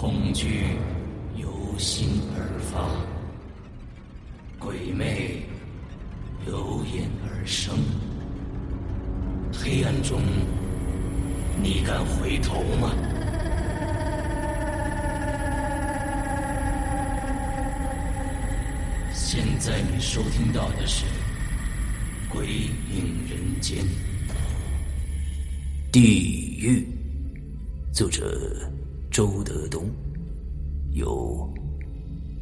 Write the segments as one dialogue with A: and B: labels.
A: 恐惧由心而发，鬼魅由眼而生。黑暗中，你敢回头吗？现在你收听到的是《鬼影人间》。地狱，作者周德东，由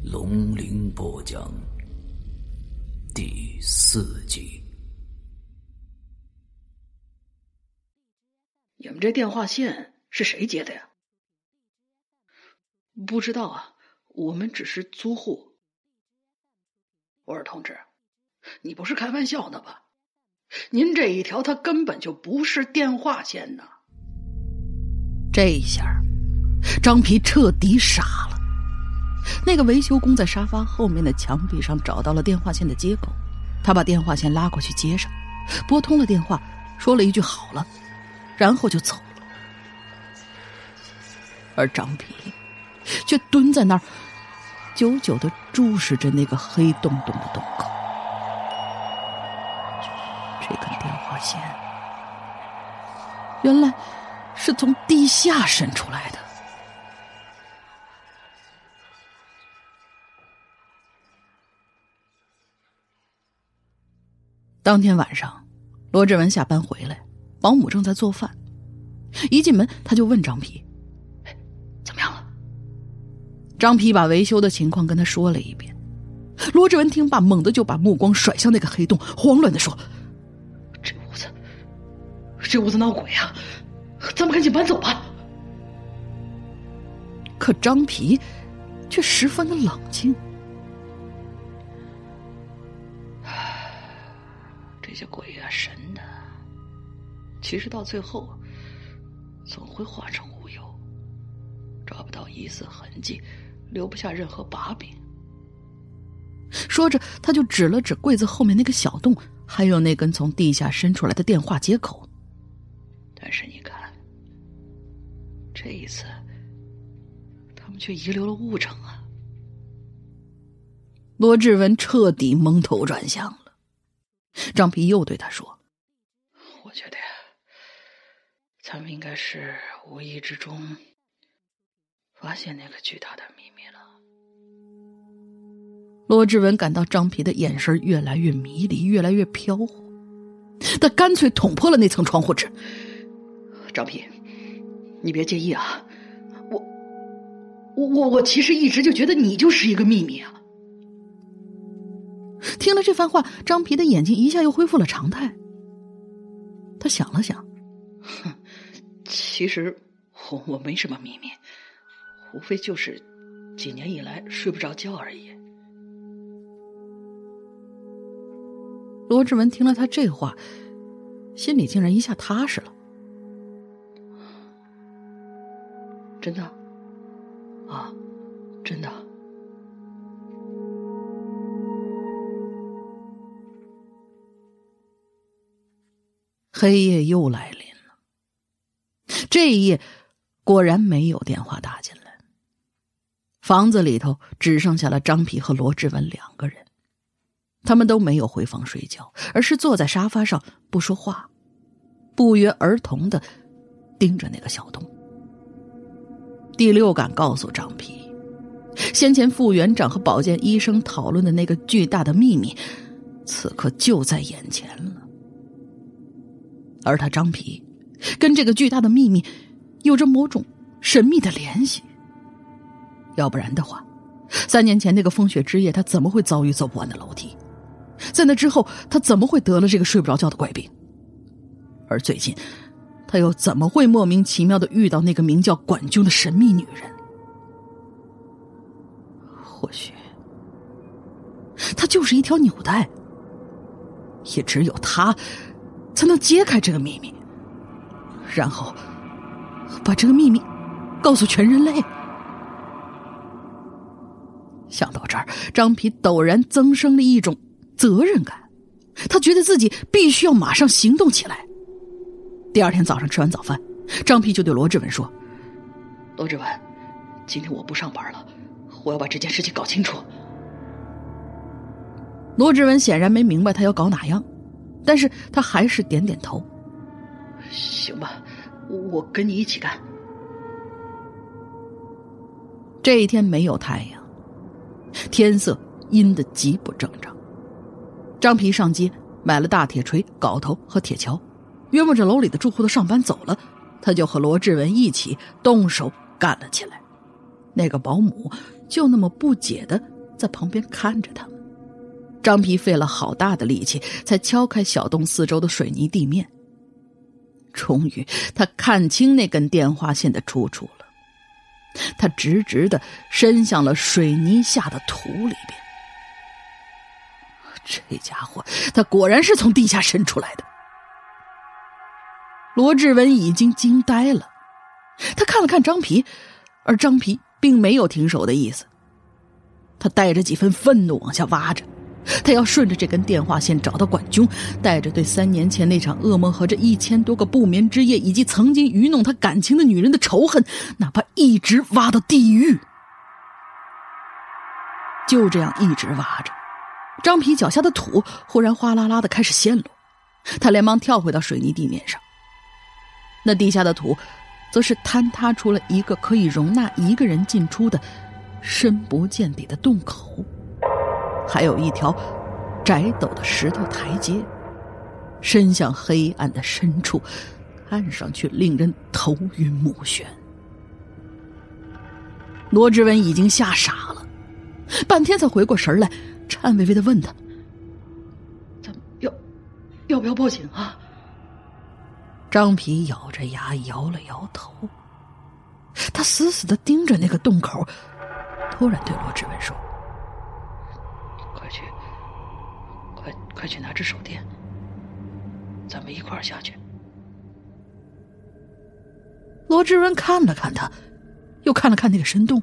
A: 龙鳞播讲，第四集。
B: 你们这电话线是谁接的呀？
C: 不知道啊，我们只是租户。
B: 我说同志，你不是开玩笑呢吧？您这一条，它根本就不是电话线呐！
C: 这一下，张皮彻底傻了。那个维修工在沙发后面的墙壁上找到了电话线的接口，他把电话线拉过去接上，拨通了电话，说了一句“好了”，然后就走了。而张皮却蹲在那儿，久久的注视着那个黑洞洞的洞口。这根电话线，原来是从地下伸出来的。当天晚上，罗志文下班回来，保姆正在做饭。一进门，他就问张皮：“
B: 怎么样了？”
C: 张皮把维修的情况跟他说了一遍。罗志文听罢，猛地就把目光甩向那个黑洞，慌乱的说。
B: 这屋子这屋子闹鬼啊！咱们赶紧搬走吧。
C: 可张皮却十分的冷静。
B: 些鬼啊神的，其实到最后总会化成乌有，抓不到一丝痕迹，留不下任何把柄。
C: 说着，他就指了指柜子后面那个小洞，还有那根从地下伸出来的电话接口。
B: 但是你看，这一次，他们却遗留了物证啊！
C: 罗志文彻底蒙头转向了。张皮又对他说：“
B: 我觉得呀，咱们应该是无意之中发现那个巨大的秘密了。”
C: 罗志文感到张皮的眼神越来越迷离，越来越飘忽，他干脆捅破了那层窗户纸。
B: 张皮，你别介意啊，我，我我我其实一直就觉得你就是一个秘密啊。
C: 听了这番话，张皮的眼睛一下又恢复了常态。他想了想，
B: 哼，其实我我没什么秘密，无非就是几年以来睡不着觉而已。
C: 罗志文听了他这话，心里竟然一下踏实了。
B: 真的，啊，真的。
C: 黑夜又来临了。这一夜果然没有电话打进来。房子里头只剩下了张皮和罗志文两个人，他们都没有回房睡觉，而是坐在沙发上不说话，不约而同的盯着那个小洞。第六感告诉张皮，先前副园长和保健医生讨论的那个巨大的秘密，此刻就在眼前了。而他张皮，跟这个巨大的秘密有着某种神秘的联系。要不然的话，三年前那个风雪之夜，他怎么会遭遇走不完的楼梯？在那之后，他怎么会得了这个睡不着觉的怪病？而最近。他又怎么会莫名其妙的遇到那个名叫管军的神秘女人？或许，他就是一条纽带，也只有他才能揭开这个秘密，然后把这个秘密告诉全人类。想到这儿，张皮陡然增生了一种责任感，他觉得自己必须要马上行动起来。第二天早上吃完早饭，张皮就对罗志文说：“
B: 罗志文，今天我不上班了，我要把这件事情搞清楚。
C: 罗志文显然没明白他要搞哪样，但是他还是点点头。
B: 行吧，我跟你一起干。
C: 这一天没有太阳，天色阴得极不正常。张皮上街买了大铁锤、镐头和铁锹，约摸着楼里的住户都上班走了，他就和罗志文一起动手干了起来。那个保姆就那么不解的在旁边看着他们。张皮费了好大的力气，才敲开小洞四周的水泥地面。终于，他看清那根电话线的出处了。他直直的伸向了水泥下的土里边。这家伙，他果然是从地下伸出来的。罗志文已经惊呆了，他看了看张皮，而张皮并没有停手的意思。他带着几分愤怒往下挖着。他要顺着这根电话线找到管军，带着对三年前那场噩梦和这一千多个不眠之夜，以及曾经愚弄他感情的女人的仇恨，哪怕一直挖到地狱。就这样一直挖着，张皮脚下的土忽然哗啦啦的开始陷落，他连忙跳回到水泥地面上。那地下的土，则是坍塌出了一个可以容纳一个人进出的深不见底的洞口。还有一条窄陡的石头台阶，伸向黑暗的深处，看上去令人头晕目眩。罗志文已经吓傻了，半天才回过神来，颤巍巍的问他：“
B: 咱们要要不要报警啊？”
C: 张皮咬着牙摇了摇头，他死死的盯着那个洞口，突然对罗志文说。
B: 快去，快去拿只手电，咱们一块儿下去。
C: 罗志文看了看他，又看了看那个深洞，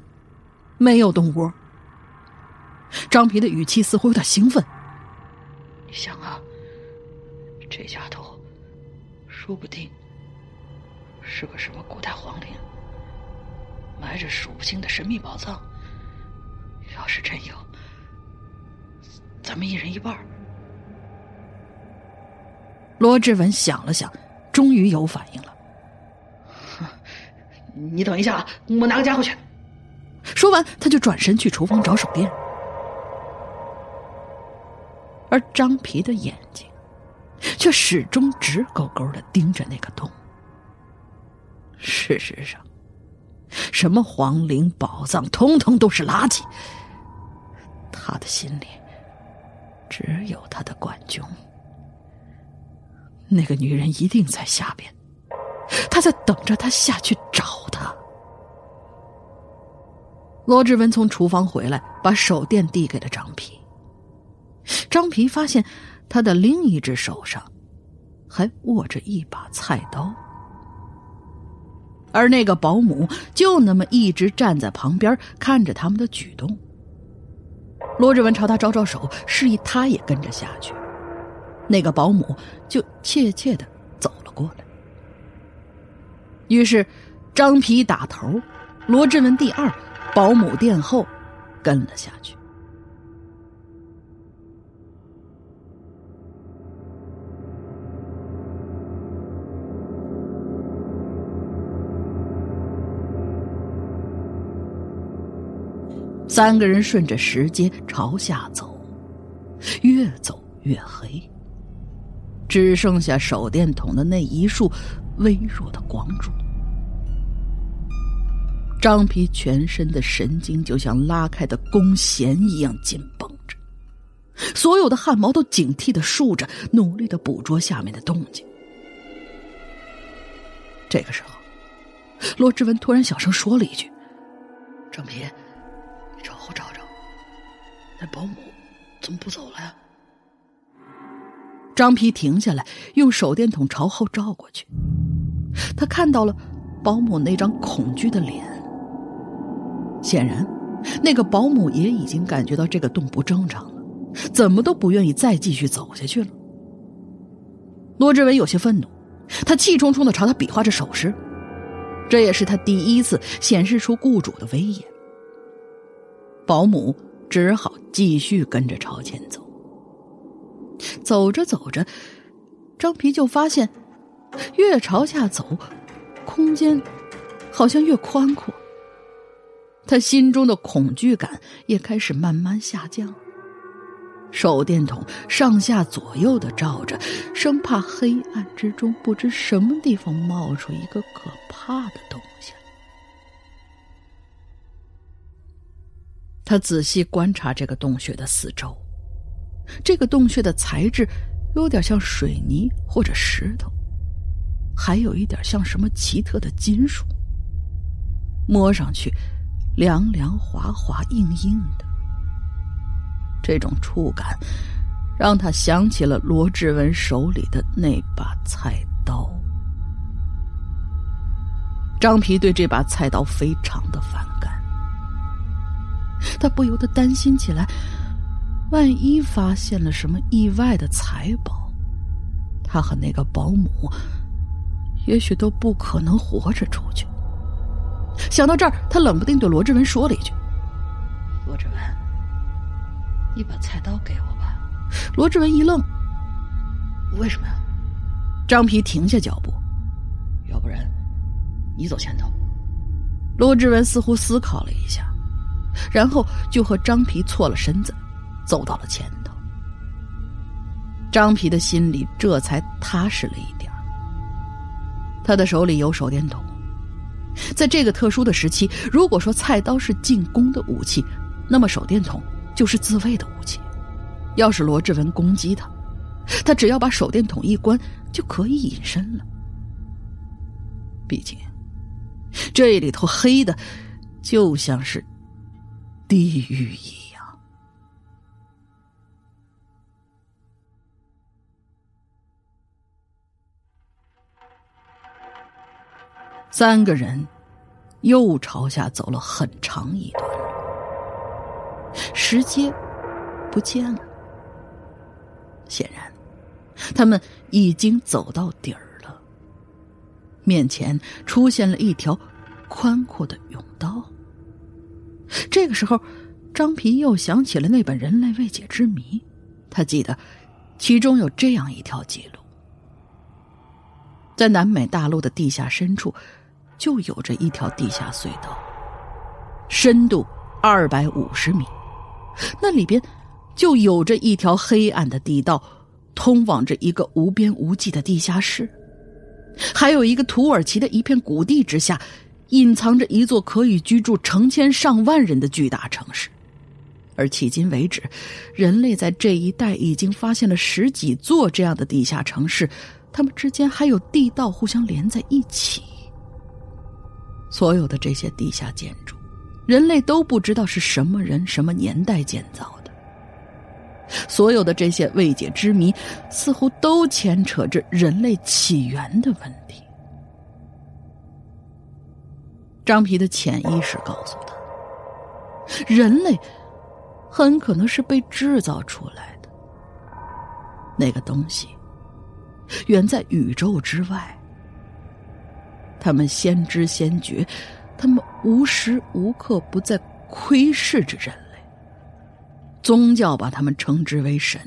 C: 没有洞窝。张皮的语气似乎有点兴奋。
B: 你想啊，这家头说不定是个什么古代皇陵，埋着数不清的神秘宝藏。要是真有……咱们一人一半。
C: 罗志文想了想，终于有反应了。
B: 你等一下，我拿个家伙去。
C: 说完，他就转身去厨房找手电。而张皮的眼睛，却始终直勾勾的盯着那个洞。事实上，什么皇陵宝藏，通通都是垃圾。他的心里。只有他的管军，那个女人一定在下边，他在等着他下去找她。罗志文从厨房回来，把手电递给了张皮。张皮发现他的另一只手上还握着一把菜刀，而那个保姆就那么一直站在旁边看着他们的举动。罗志文朝他招招手，示意他也跟着下去。那个保姆就怯怯的走了过来。于是，张皮打头，罗志文第二，保姆殿后，跟了下去。三个人顺着石阶朝下走，越走越黑，只剩下手电筒的那一束微弱的光柱。张皮全身的神经就像拉开的弓弦一样紧绷着，所有的汗毛都警惕的竖着，努力的捕捉下面的动静。这个时候，罗志文突然小声说了一句：“
B: 张皮。”你找找找，那保姆怎么不走了呀？
C: 张皮停下来，用手电筒朝后照过去，他看到了保姆那张恐惧的脸。显然，那个保姆也已经感觉到这个洞不正常了，怎么都不愿意再继续走下去了。罗志伟有些愤怒，他气冲冲的朝他比划着手势：“这也是他第一次显示出雇主的威严。保姆只好继续跟着朝前走。走着走着，张皮就发现，越朝下走，空间好像越宽阔。他心中的恐惧感也开始慢慢下降。手电筒上下左右的照着，生怕黑暗之中不知什么地方冒出一个可怕的东西。他仔细观察这个洞穴的四周，这个洞穴的材质有点像水泥或者石头，还有一点像什么奇特的金属，摸上去凉凉滑滑、硬硬的。这种触感让他想起了罗志文手里的那把菜刀。张皮对这把菜刀非常的反感，他不由得担心起来：万一发现了什么意外的财宝，他和那个保姆也许都不可能活着出去。想到这儿，他冷不丁对罗志文说了一句：“
B: 罗志文。”你把菜刀给我吧。
C: 罗志文一愣，
B: 为什么呀？
C: 张皮停下脚步，
B: 要不然你走前头。
C: 罗志文似乎思考了一下，然后就和张皮错了身子，走到了前头。张皮的心里这才踏实了一点他的手里有手电筒，在这个特殊的时期，如果说菜刀是进攻的武器，那么手电筒。就是自卫的武器。要是罗志文攻击他，他只要把手电筒一关，就可以隐身了。毕竟，这里头黑的，就像是地狱一样。三个人又朝下走了很长一段。石阶不见了，显然，他们已经走到底儿了。面前出现了一条宽阔的甬道。这个时候，张皮又想起了那本《人类未解之谜》，他记得其中有这样一条记录：在南美大陆的地下深处，就有着一条地下隧道，深度二百五十米。那里边，就有着一条黑暗的地道，通往着一个无边无际的地下室，还有一个土耳其的一片谷地之下，隐藏着一座可以居住成千上万人的巨大城市。而迄今为止，人类在这一带已经发现了十几座这样的地下城市，它们之间还有地道互相连在一起。所有的这些地下建筑。人类都不知道是什么人、什么年代建造的。所有的这些未解之谜，似乎都牵扯着人类起源的问题。张皮的潜意识告诉他，人类很可能是被制造出来的。那个东西远在宇宙之外，他们先知先觉。他们无时无刻不在窥视着人类。宗教把他们称之为神，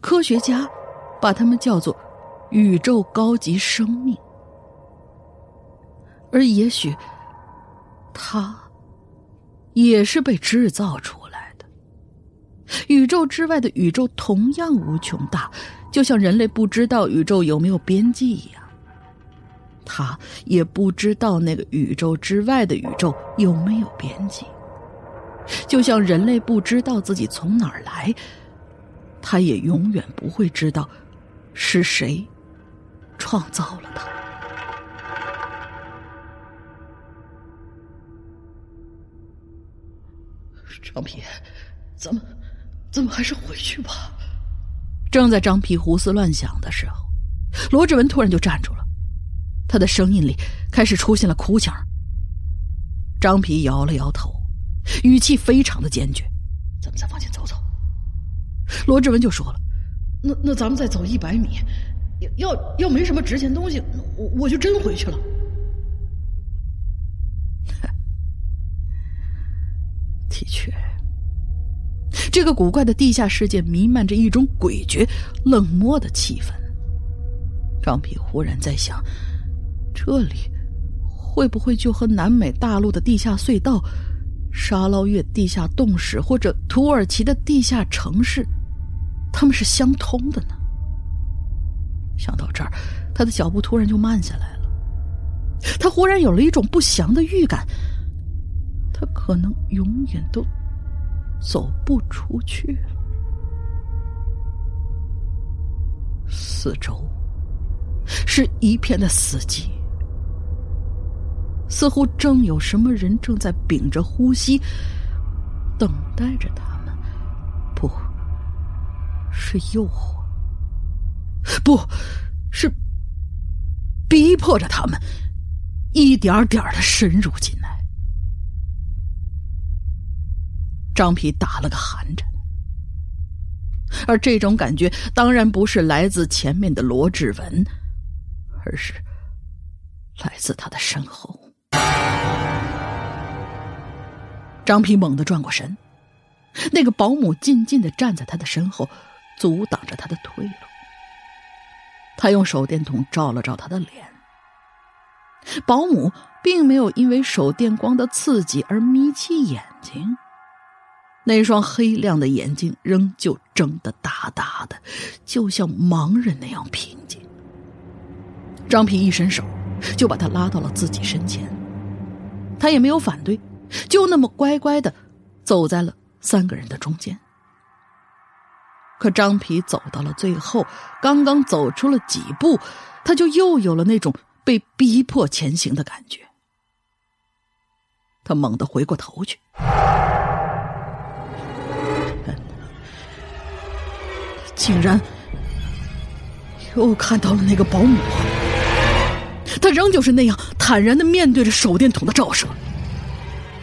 C: 科学家把他们叫做宇宙高级生命，而也许他也是被制造出来的。宇宙之外的宇宙同样无穷大，就像人类不知道宇宙有没有边际一样。他也不知道那个宇宙之外的宇宙有没有边际，就像人类不知道自己从哪儿来，他也永远不会知道是谁创造了他。
B: 张皮，咱们咱们还是回去吧。
C: 正在张皮胡思乱想的时候，罗志文突然就站住了。他的声音里开始出现了哭腔。张皮摇了摇头，语气非常的坚决：“
B: 咱们再往前走走。”
C: 罗志文就说了：“
B: 那那咱们再走一百米，要要要没什么值钱东西，我我就真回去了。”
C: 的确，这个古怪的地下世界弥漫着一种诡谲、冷漠的气氛。张皮忽然在想。这里会不会就和南美大陆的地下隧道、沙捞越地下洞室或者土耳其的地下城市，他们是相通的呢？想到这儿，他的脚步突然就慢下来了。他忽然有了一种不祥的预感，他可能永远都走不出去了。四周是一片的死寂，似乎正有什么人正在屏着呼吸，等待着他们。不是诱惑，不是逼迫着他们。一点点的深入进来，张皮打了个寒颤，而这种感觉当然不是来自前面的罗志文，而是来自他的身后。张皮猛地转过身，那个保姆静静的站在他的身后，阻挡着他的退路。他用手电筒照了照他的脸。保姆并没有因为手电光的刺激而眯起眼睛，那双黑亮的眼睛仍旧睁得大大的，就像盲人那样平静。张皮一伸手，就把他拉到了自己身前，他也没有反对，就那么乖乖的走在了三个人的中间。可张皮走到了最后，刚刚走出了几步，他就又有了那种。被逼迫前行的感觉，他猛地回过头去，竟然又看到了那个保姆。他仍旧是那样坦然的面对着手电筒的照射，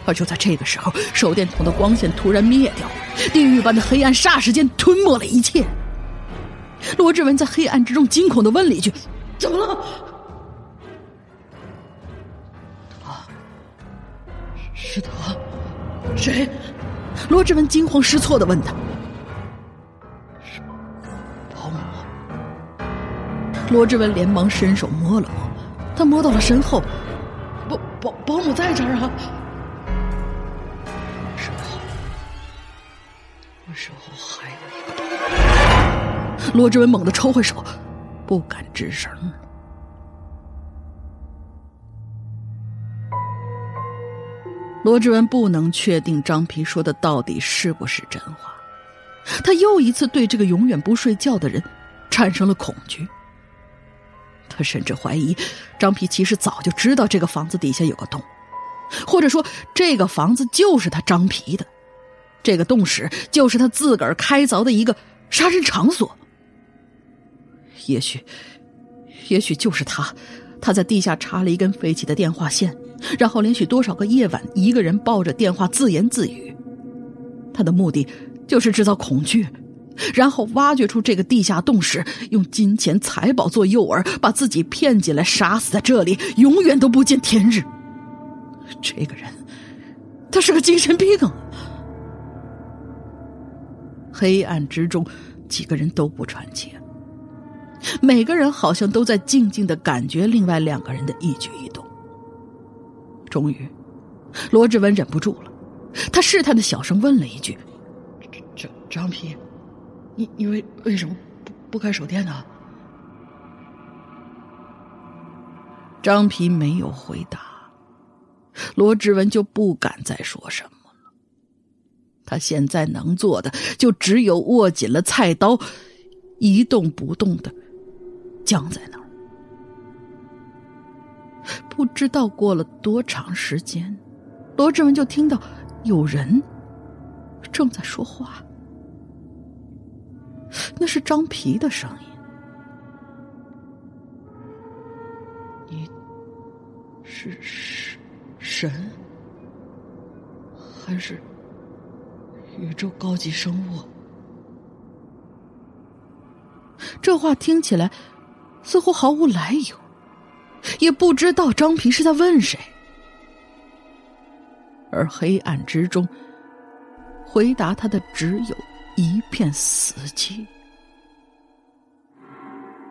C: 而就在这个时候，手电筒的光线突然灭掉，地狱般的黑暗霎时间吞没了一切。罗志文在黑暗之中惊恐的问了一句：“怎么了？”啊是他？谁？罗志文惊慌失措的问他。是保姆。罗志文连忙伸手摸了摸，他摸到了身后，保保保姆在这儿啊。时候还有一个洞。罗志文猛地抽回手，不敢吱声。罗志文不能确定张皮说的到底是不是真话，他又一次对这个永远不睡觉的人产生了恐惧。他甚至怀疑张皮其实早就知道这个房子底下有个洞，或者说这个房子就是他张皮的，这个洞室就是他自个儿开凿的一个杀人场所。也许，也许就是他，他在地下插了一根废弃的电话线。然后连续多少个夜晚，一个人抱着电话自言自语，他的目的就是制造恐惧，然后挖掘出这个地下洞室，用金钱财宝做诱饵，把自己骗进来，杀死在这里，永远都不见天日。这个人，他是个精神病。黑暗之中，几个人都不喘气，每个人好像都在静静的感觉另外两个人的一举一动。终于，罗志文忍不住了，他试探的小声问了一句：“张张皮，你你为为什么不不开手电呢？”张皮没有回答，罗志文就不敢再说什么了。他现在能做的就只有握紧了菜刀，一动不动的僵在那儿。不知道过了多长时间，罗志文就听到有人正在说话，那是张皮的声音。你是神神，还是宇宙高级生物？这话听起来似乎毫无来由。也不知道张皮是在问谁，而黑暗之中，回答他的只有一片死寂。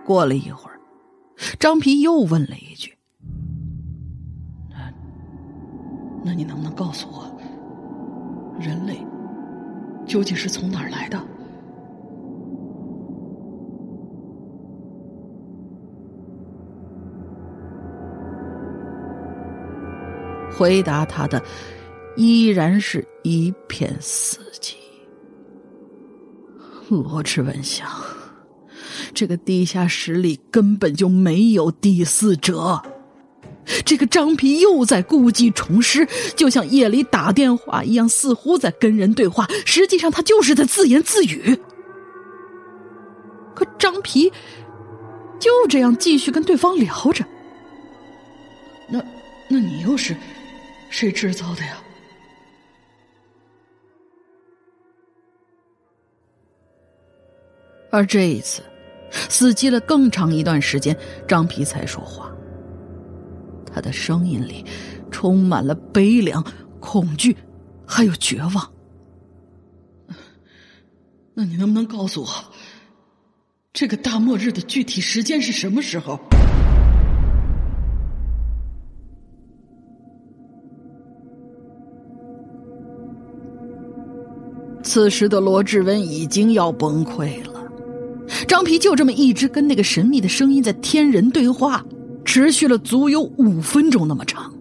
C: 过了一会儿，张皮又问了一句：“
B: 那，那你能不能告诉我，人类究竟是从哪儿来的？”
C: 回答他的依然是一片死寂。罗志文想，这个地下室里根本就没有第四者。这个张皮又在故技重施，就像夜里打电话一样，似乎在跟人对话，实际上他就是在自言自语。可张皮就这样继续跟对方聊着。
B: 那，那你又是？谁制造的呀？
C: 而这一次，死寂了更长一段时间，张皮才说话。他的声音里充满了悲凉、恐惧，还有绝望。
B: 那你能不能告诉我，这个大末日的具体时间是什么时候？
C: 此时的罗志文已经要崩溃了，张皮就这么一直跟那个神秘的声音在天人对话，持续了足有五分钟那么长。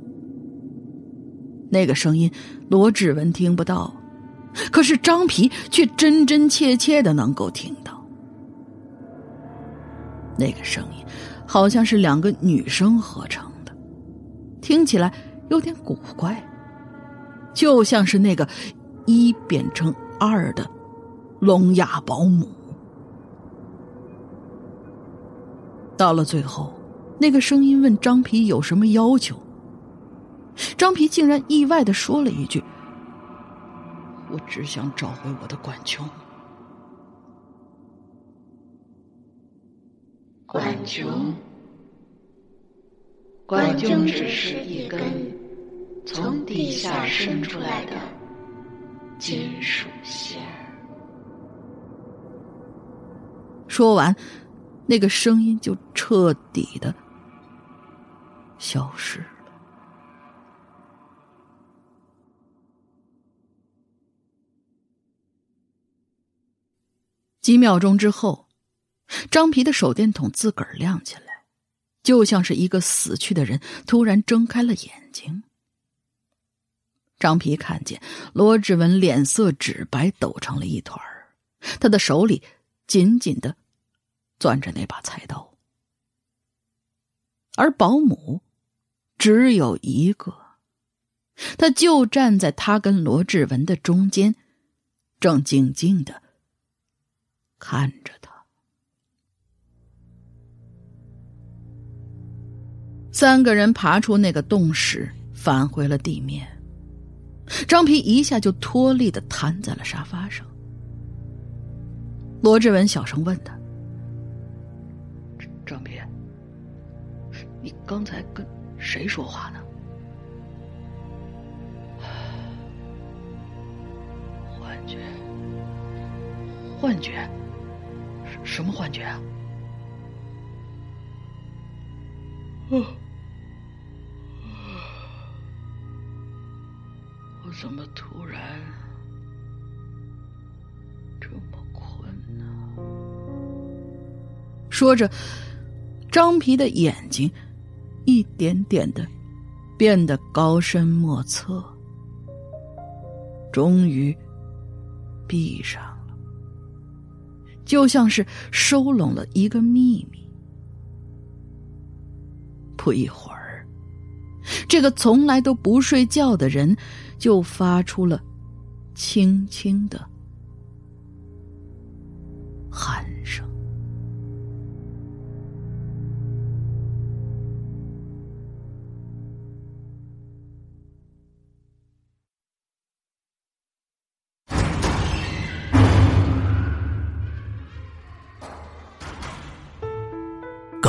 C: 那个声音罗志文听不到，可是张皮却真真切切的能够听到。那个声音好像是两个女生合成的，听起来有点古怪，就像是那个一变成。二的聋哑保姆，到了最后，那个声音问张皮有什么要求。张皮竟然意外的说了一句：“
B: 我只想找回我的管琼。”
D: 管琼，管琼只是一根从地下伸出来的。金属线。
C: 说完，那个声音就彻底的消失了。几秒钟之后，张皮的手电筒自个儿亮起来，就像是一个死去的人突然睁开了眼睛。张皮看见罗志文脸色纸白，抖成了一团儿他的手里紧紧的攥着那把菜刀，而保姆只有一个，他就站在他跟罗志文的中间，正静静的看着他。三个人爬出那个洞时，返回了地面。张皮一下就脱力的瘫在了沙发上。罗志文小声问他：“
B: 张皮，你刚才跟谁说话呢？”“幻觉，幻觉，什么幻觉啊？”“我。”怎么突然这么困呢？
C: 说着，张皮的眼睛一点点的变得高深莫测，终于闭上了，就像是收拢了一个秘密。不一会儿，这个从来都不睡觉的人。就发出了轻轻的喊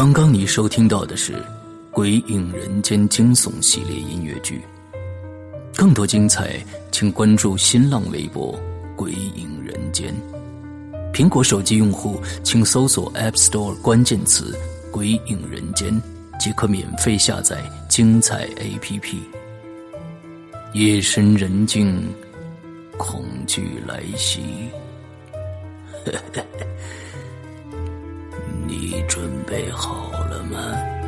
A: 刚刚你收听到的是《鬼影人间》惊悚系列音乐剧。更多精彩，请关注新浪微博“鬼影人间”。苹果手机用户请搜索 App Store 关键词“鬼影人间”，即可免费下载精彩 APP。夜深人静，恐惧来袭，你准备好了吗？